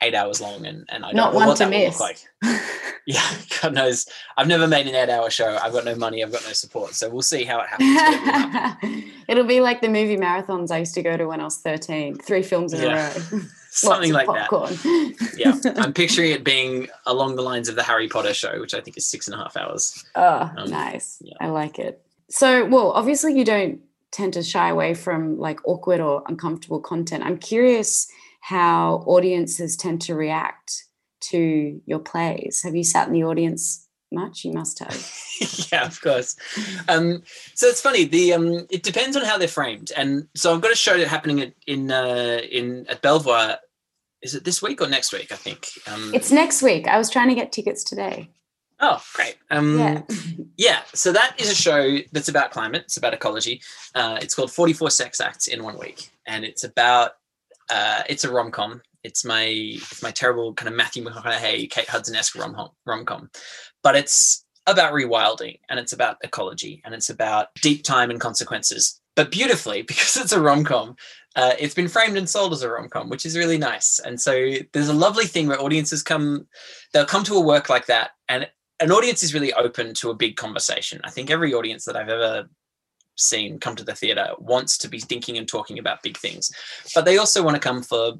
eight hours long, and and I don't not know what to that miss. Will look like. <laughs> yeah, <laughs> God knows. I've never made an eight-hour show. I've got no money. I've got no support. So we'll see how it happens. <laughs> It'll be like the movie marathons I used to go to when I was thirteen. Three films in yeah. a row. Something like popcorn. that. yeah, I'm picturing it being along the lines of the Harry Potter show, which I think is six and a half hours. Oh, um, nice. Yeah. I like it. So, well, obviously you don't tend to shy away from like awkward or uncomfortable content. I'm curious how audiences tend to react to your plays. Have you sat in the audience much? You must have. <laughs> yeah, of course. Um, so it's funny. The um, it depends on how they're framed, and so I've got a show happening at, in uh, in at Belvoir. Is it this week or next week? I think um, it's next week. I was trying to get tickets today. Oh, great. Um, yeah. <laughs> yeah. So that is a show that's about climate. It's about ecology. Uh, it's called 44 Sex Acts in One Week. And it's about uh, it's a rom com. It's my it's my terrible kind of Matthew McConaughey, Kate Hudson esque rom com, but it's about rewilding and it's about ecology and it's about deep time and consequences. But beautifully, <laughs> because it's a rom com, uh, it's been framed and sold as a rom com, which is really nice. And so there's a lovely thing where audiences come, they'll come to a work like that, and an audience is really open to a big conversation. I think every audience that I've ever seen come to the theater wants to be thinking and talking about big things, but they also want to come for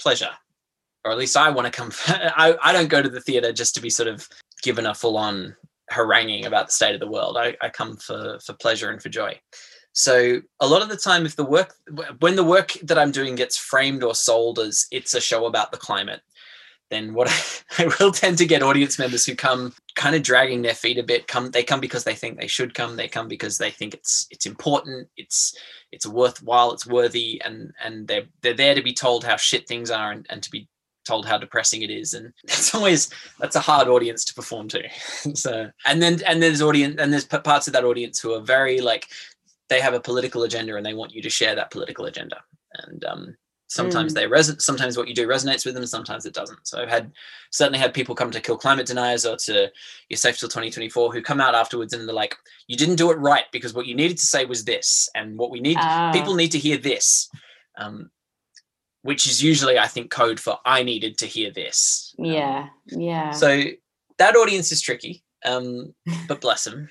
pleasure, or at least I want to come. For, <laughs> I I don't go to the theater just to be sort of given a full on haranguing about the state of the world. I, I come for for pleasure and for joy. So a lot of the time, if the work when the work that I'm doing gets framed or sold as it's a show about the climate, then what I, <laughs> I will tend to get audience members who come kind of dragging their feet a bit. Come, they come because they think they should come. They come because they think it's it's important. It's it's worthwhile. It's worthy, and and they're they're there to be told how shit things are and, and to be told how depressing it is and <laughs> it's always that's a hard audience to perform to <laughs> so and then and there's audience and there's parts of that audience who are very like they have a political agenda and they want you to share that political agenda and um, sometimes mm. they resonate sometimes what you do resonates with them sometimes it doesn't. So i've had certainly had people come to kill climate deniers or to you're safe till 2024 who come out afterwards and they're like you didn't do it right because what you needed to say was this and what we need uh. people need to hear this. Um, which is usually i think code for i needed to hear this. Um, yeah yeah. so that audience is tricky um, but bless them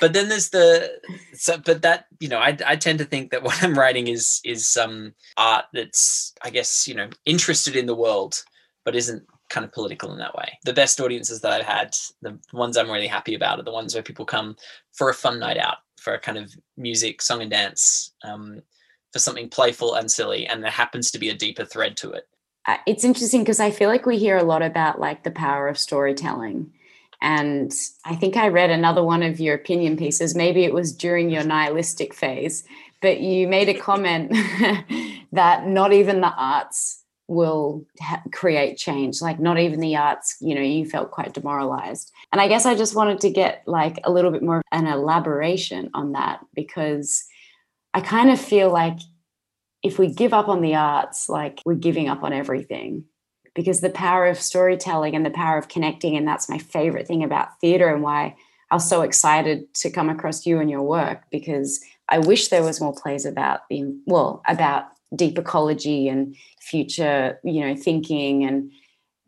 but then there's the so but that you know I, I tend to think that <laughs> what i'm writing is is some art that's i guess you know interested in the world but isn't kind of political in that way. The best audiences that i've had the ones i'm really happy about are the ones where people come for a fun night out for a kind of music song and dance um, for something playful and silly and there happens to be a deeper thread to it. It's interesting because i feel like we hear a lot about like the power of storytelling and I think I read another one of your opinion pieces. Maybe it was during your nihilistic phase, but you made a comment <laughs> that not even the arts will ha- create change. Like, not even the arts, you know, you felt quite demoralized. And I guess I just wanted to get like a little bit more of an elaboration on that because I kind of feel like if we give up on the arts, like we're giving up on everything because the power of storytelling and the power of connecting and that's my favorite thing about theater and why I was so excited to come across you and your work because I wish there was more plays about the well about deep ecology and future you know thinking and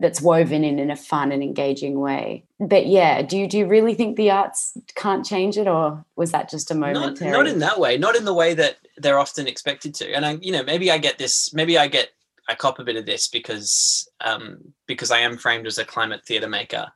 that's woven in in a fun and engaging way. But yeah, do you do you really think the arts can't change it, or was that just a momentary? Not, not in that way. Not in the way that they're often expected to. And I, you know, maybe I get this. Maybe I get I cop a bit of this because um, because I am framed as a climate theatre maker.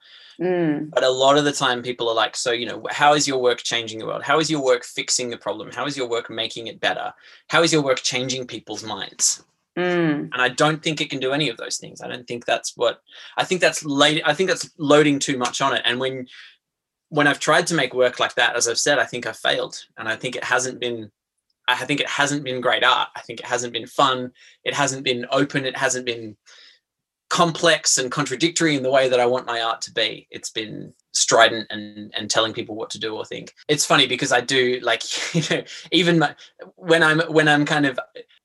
Mm. But a lot of the time, people are like, "So, you know, how is your work changing the world? How is your work fixing the problem? How is your work making it better? How is your work changing people's minds?" Mm. And I don't think it can do any of those things. I don't think that's what I think that's late. I think that's loading too much on it. And when when I've tried to make work like that, as I've said, I think I've failed, and I think it hasn't been I think it hasn't been great art. I think it hasn't been fun. It hasn't been open. It hasn't been complex and contradictory in the way that I want my art to be. It's been strident and and telling people what to do or think. It's funny because I do like <laughs> you know even my, when I'm when I'm kind of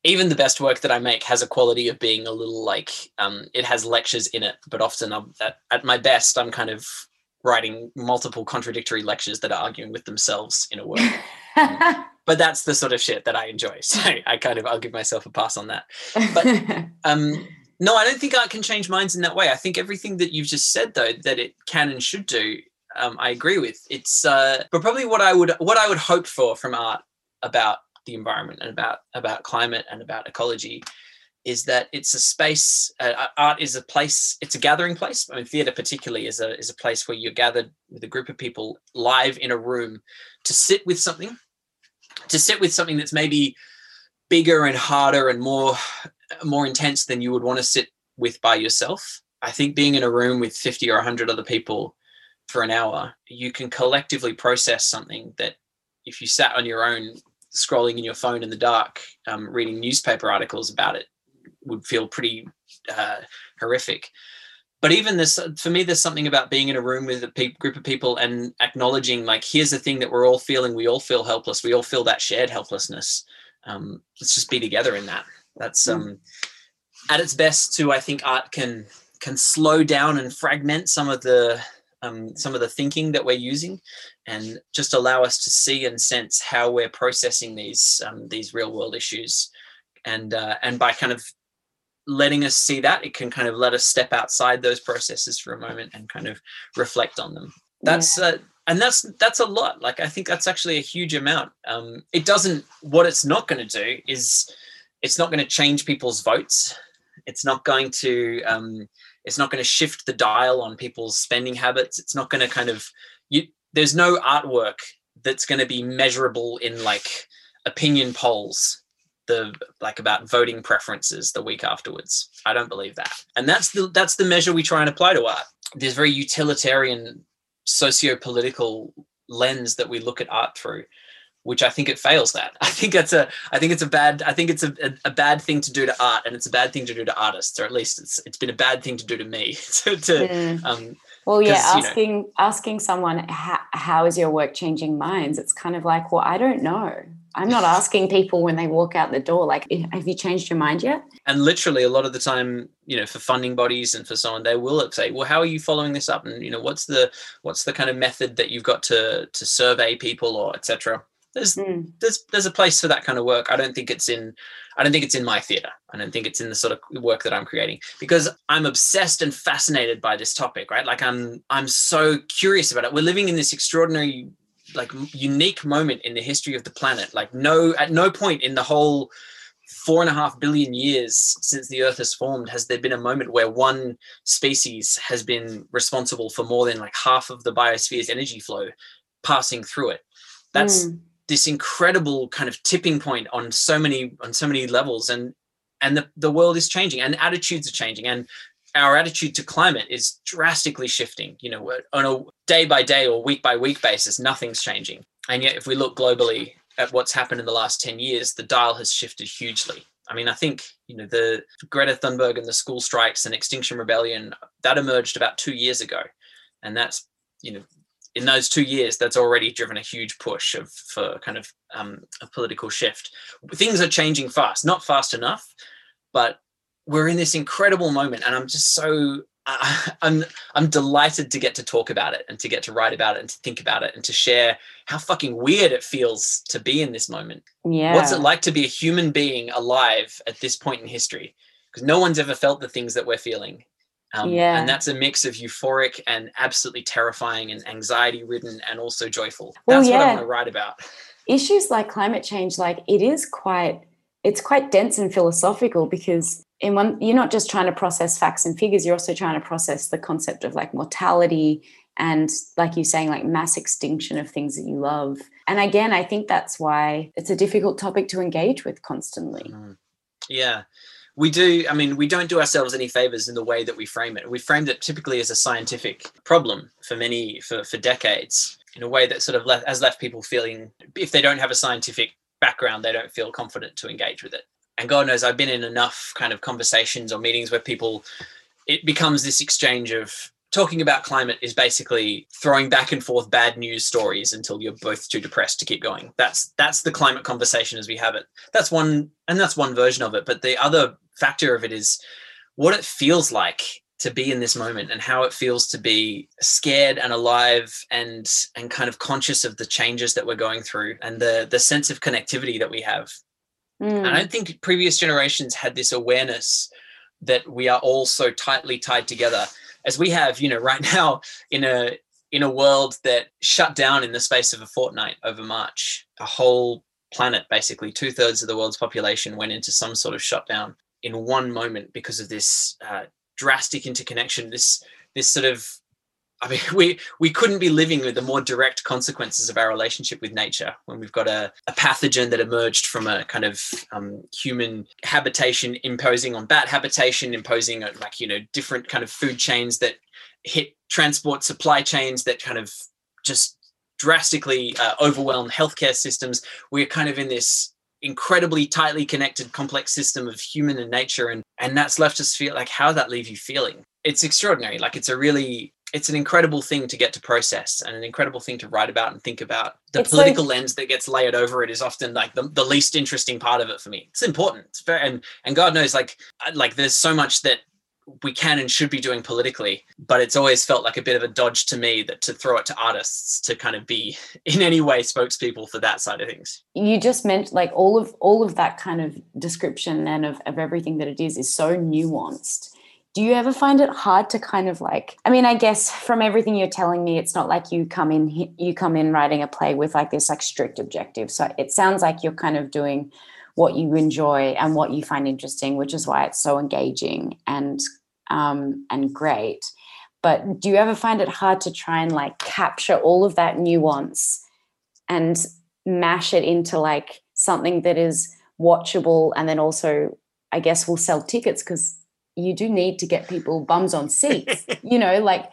even the best work that I make has a quality of being a little like um, it has lectures in it, but often I'm, at, at my best I'm kind of writing multiple contradictory lectures that are arguing with themselves in a work. <laughs> but that's the sort of shit that I enjoy. <laughs> So I kind of I'll give myself a pass on that. But <laughs> um, no, I don't think art can change minds in that way. I think everything that you've just said though that it can and should do, um, I agree with. It's uh, but probably what I would what I would hope for from art about the environment and about about climate and about ecology is that it's a space uh, art is a place it's a gathering place i mean theater particularly is a is a place where you're gathered with a group of people live in a room to sit with something to sit with something that's maybe bigger and harder and more more intense than you would want to sit with by yourself. I think being in a room with 50 or 100 other people for an hour you can collectively process something that if you sat on your own scrolling in your phone in the dark um, reading newspaper articles about it would feel pretty uh, horrific but even this for me there's something about being in a room with a pe- group of people and acknowledging like here's the thing that we're all feeling. We all feel helpless. We all feel that shared helplessness. Um, let's just be together in that. That's hmm. um, at its best too i think art can can slow down and fragment some of the um, some of the thinking that we're using and just allow us to see and sense how we're processing these um, these real world issues. And uh, and by kind of letting us see that it can kind of let us step outside those processes for a moment and kind of reflect on them. That's yeah. uh, and that's that's a lot. Like i think that's actually a huge amount. Um, it doesn't what it's not going to do is it's not going to change people's votes. It's not going to um, it's not going to shift the dial on people's spending habits. It's not going to kind of you there's no artwork that's going to be measurable in like opinion polls the like about voting preferences the week afterwards. I don't believe that. And that's the that's the measure we try and apply to art. This very utilitarian socio-political lens that we look at art through which I think it fails that. <laughs> I think that's a I think it's a bad I think it's a, a, a, bad thing to do to art and it's a bad thing to do to artists or at least it's it's been a bad thing to do to me <laughs> to, to mm. um, well yeah asking you know, asking someone how, how is your work changing minds it's kind of like well I don't know I'm not asking people when they walk out the door like have you changed your mind yet and literally a lot of the time you know for funding bodies and for someone, on they will say well how are you following this up and you know what's the what's the kind of method that you've got to to survey people or etc there's mm. there's there's a place for that kind of work. I don't think it's in I don't think it's in my theater. I don't think it's in the sort of work that I'm creating because I'm obsessed and fascinated by this topic, right? Like I'm I'm so curious about it. We're living in this extraordinary like unique moment in the history of the planet. Like no at no point in the whole four and a half billion years since the earth has formed has there been a moment where one species has been responsible for more than like half of the biosphere's energy flow passing through it that's mm this incredible kind of tipping point on so many on so many levels and and the, the world is changing and attitudes are changing and our attitude to climate is drastically shifting. You know on a day by day or week by week basis nothing's changing. And yet if we look globally at what's happened in the last 10 years the dial has shifted hugely. I mean i think you know the greta thunberg and the school strikes and extinction rebellion that emerged about two years ago. And that's you know in those two years, that's already driven a huge push of for kind of um, a political shift. Things are changing fast, not fast enough, but we're in this incredible moment, and I'm just so uh, <laughs> I'm I'm delighted to get to talk about it and to get to write about it and to think about it and to share how fucking weird it feels to be in this moment. Yeah, what's it like to be a human being alive at this point in history? Because no one's ever felt the things that we're feeling um, yeah. And that's a mix of euphoric and absolutely terrifying and anxiety ridden and also joyful. That's well, yeah. what I want to write about. Issues like climate change, like it is quite, it's quite dense and philosophical because in one, you're not just trying to process facts and figures, you're also trying to process the concept of like mortality and like you're saying, like mass extinction of things that you love. And again, I think that's why it's a difficult topic to engage with constantly. Mm. Yeah we do i mean we don't do ourselves any favors in the way that we frame it we framed it typically as a scientific problem for many for, for decades in a way that sort of left, has left people feeling if they don't have a scientific background they don't feel confident to engage with it and god knows i've been in enough kind of conversations or meetings where people it becomes this exchange of talking about climate is basically throwing back and forth bad news stories until you're both too depressed to keep going. That's that's the climate conversation as we have it. That's one and that's one version of it but the other factor of it is what it feels like to be in this moment and how it feels to be scared and alive and and kind of conscious of the changes that we're going through and the the sense of connectivity that we have mm. and i don't think previous generations had this awareness that we are all so tightly tied together as we have you know <laughs> right now in a in a world that shut down in the space of a fortnight over march a whole planet basically two-thirds of the world's population went into some sort of shutdown in one moment because of this uh, drastic interconnection this this sort of I mean, <laughs> we we couldn't be living with the more direct consequences of our relationship with nature when we've got a, a pathogen that emerged from a kind of um, human habitation imposing on bat habitation, imposing on like you know different kind of food chains that hit transport supply chains that kind of just drastically uh, overwhelm healthcare systems. We're kind of in this incredibly tightly connected complex system of human and nature and and that's left us feel like how that leave you feeling it's extraordinary like it's a really it's an incredible thing to get to process and an incredible thing to write about and think about. The it's political like, lens that gets layered over it is often like the, the least interesting part of it for me. It's important. It's very and and god knows like like there's so much that we can and should be doing politically but it's always felt like a bit of a dodge to me that to throw it to artists to kind of be <laughs> in any way spokespeople for that side of things. You just meant like all of all of that kind of description and of, of everything that it is is so nuanced do you ever find it hard to kind of like i mean i guess from everything you're telling me it's not like you come in you come in writing a play with like this like strict objective so it sounds like you're kind of doing what you enjoy and what you find interesting, which is why it's so engaging and um, and great. But do you ever find it hard to try and like capture all of that nuance and mash it into like something that is watchable and then also I guess will sell tickets because you do need to get people bums on seats. <laughs> you know, like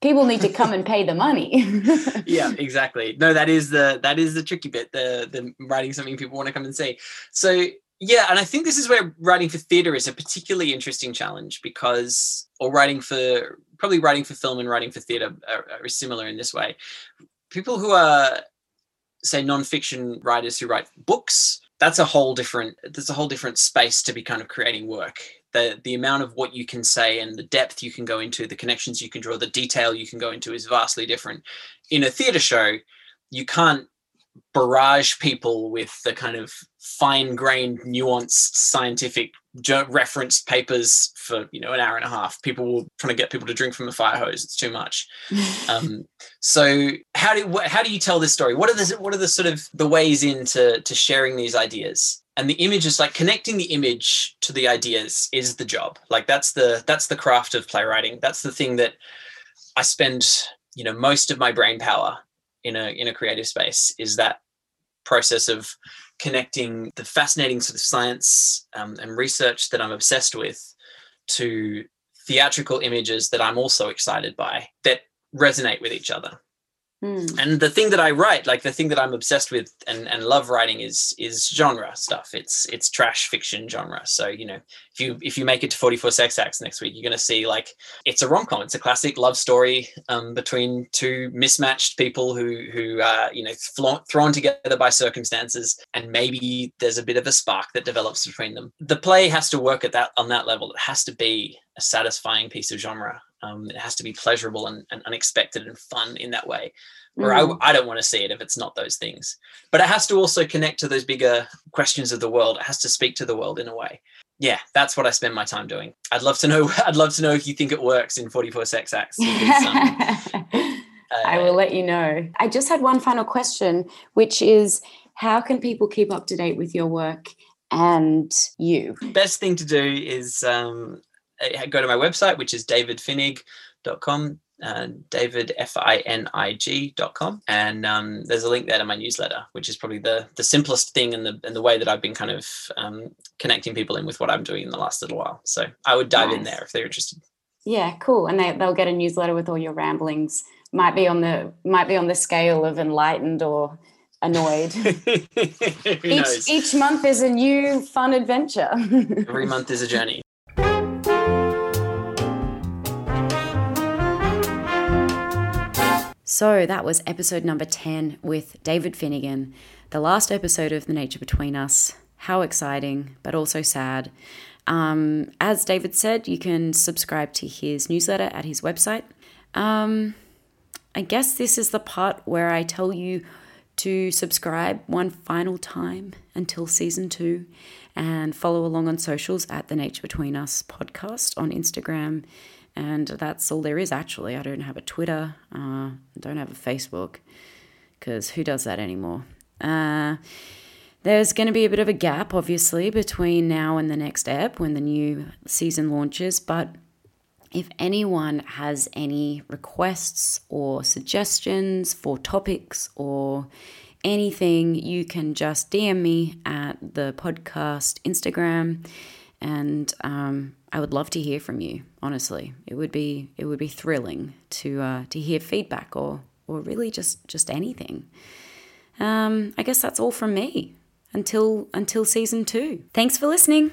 people need to come and pay the money. <laughs> yeah, exactly. No, that is the that is the tricky bit. The the writing something people want to come and see. So yeah, and I think this is where writing for theatre is a particularly interesting challenge because, or writing for probably writing for film and writing for theatre are, are similar in this way. People who are say non-fiction writers who write books that's a whole different there's a whole different space to be kind of creating work the the amount of what you can say and the depth you can go into the connections you can draw the detail you can go into is vastly different. In a theater show you can't barrage people with the kind of fine-grained nuanced scientific referenced papers for you know an hour and a half. People will trying to get people to drink from a fire hose. It's too much. <laughs> Um, so how do how do you tell this story? What are the what are the sort of the ways into to sharing these ideas and the image is like connecting the image to the ideas is the job like that's the that's the craft of playwriting that's the thing that i spend you know most of my brain power in a in a creative space is that process of connecting the fascinating sort of science um, and research that I'm obsessed with to theatrical images that I'm also excited by that resonate with each other. Mm. And the thing that I write, like the thing that I'm obsessed with and, and love writing is is genre stuff. It's it's trash fiction genre. So, you know, if you if you make it to 44 sex acts next week, you're gonna see like it's a rom-com. It's a classic love story um, between two mismatched people who who are, you know, thrown together by circumstances, and maybe there's a bit of a spark that develops between them. The play has to work at that on that level. It has to be a satisfying piece of genre. Um, it has to be pleasurable and, and, unexpected and fun in that way. Or mm. I, I don't want to see it if it's not those things. But it has to also connect to those bigger questions of the world. It has to speak to the world in a way. Yeah, that's what I spend my time doing. I'd love to know. <laughs> I'd love to know if you think it works in 44 sex acts. Uh, I will let you know. I just had one final question, which is how can people keep up to date with your work and you? Best thing to do is um, go to my website, which is davidfinig.com, uh, davidfinig.com. And um, there's a link there to my newsletter, which is probably the, the simplest thing and the, and the way that I've been kind of um, connecting people in with what I'm doing in the last little while. So I would dive nice. in there if they're interested. Yeah, cool. And they, they'll get a newsletter with all your ramblings. Might be on the might be on the scale of enlightened or annoyed. <laughs> each, each month is a new fun adventure. <laughs> Every month is a journey. So that was episode number 10 with David Finnigan, the last episode of The Nature Between Us. How exciting, but also sad. Um, as David said, you can subscribe to his newsletter at his website. Um, I guess this is the part where I tell you to subscribe one final time until season two and follow along on socials at the Nature Between Us podcast on Instagram and that's all there is, actually. I don't have a Twitter, uh, don't have a Facebook, because who does that anymore? Uh, there's going to be a bit of a gap, obviously, between now and the next ep when the new season launches. But if anyone has any requests or suggestions for topics or anything, you can just DM me at the podcast Instagram and um, I would love to hear from you. Honestly, it would be it would be thrilling to uh, to hear feedback or or really just just anything. Um, I guess that's all from me until until season two. Thanks for listening.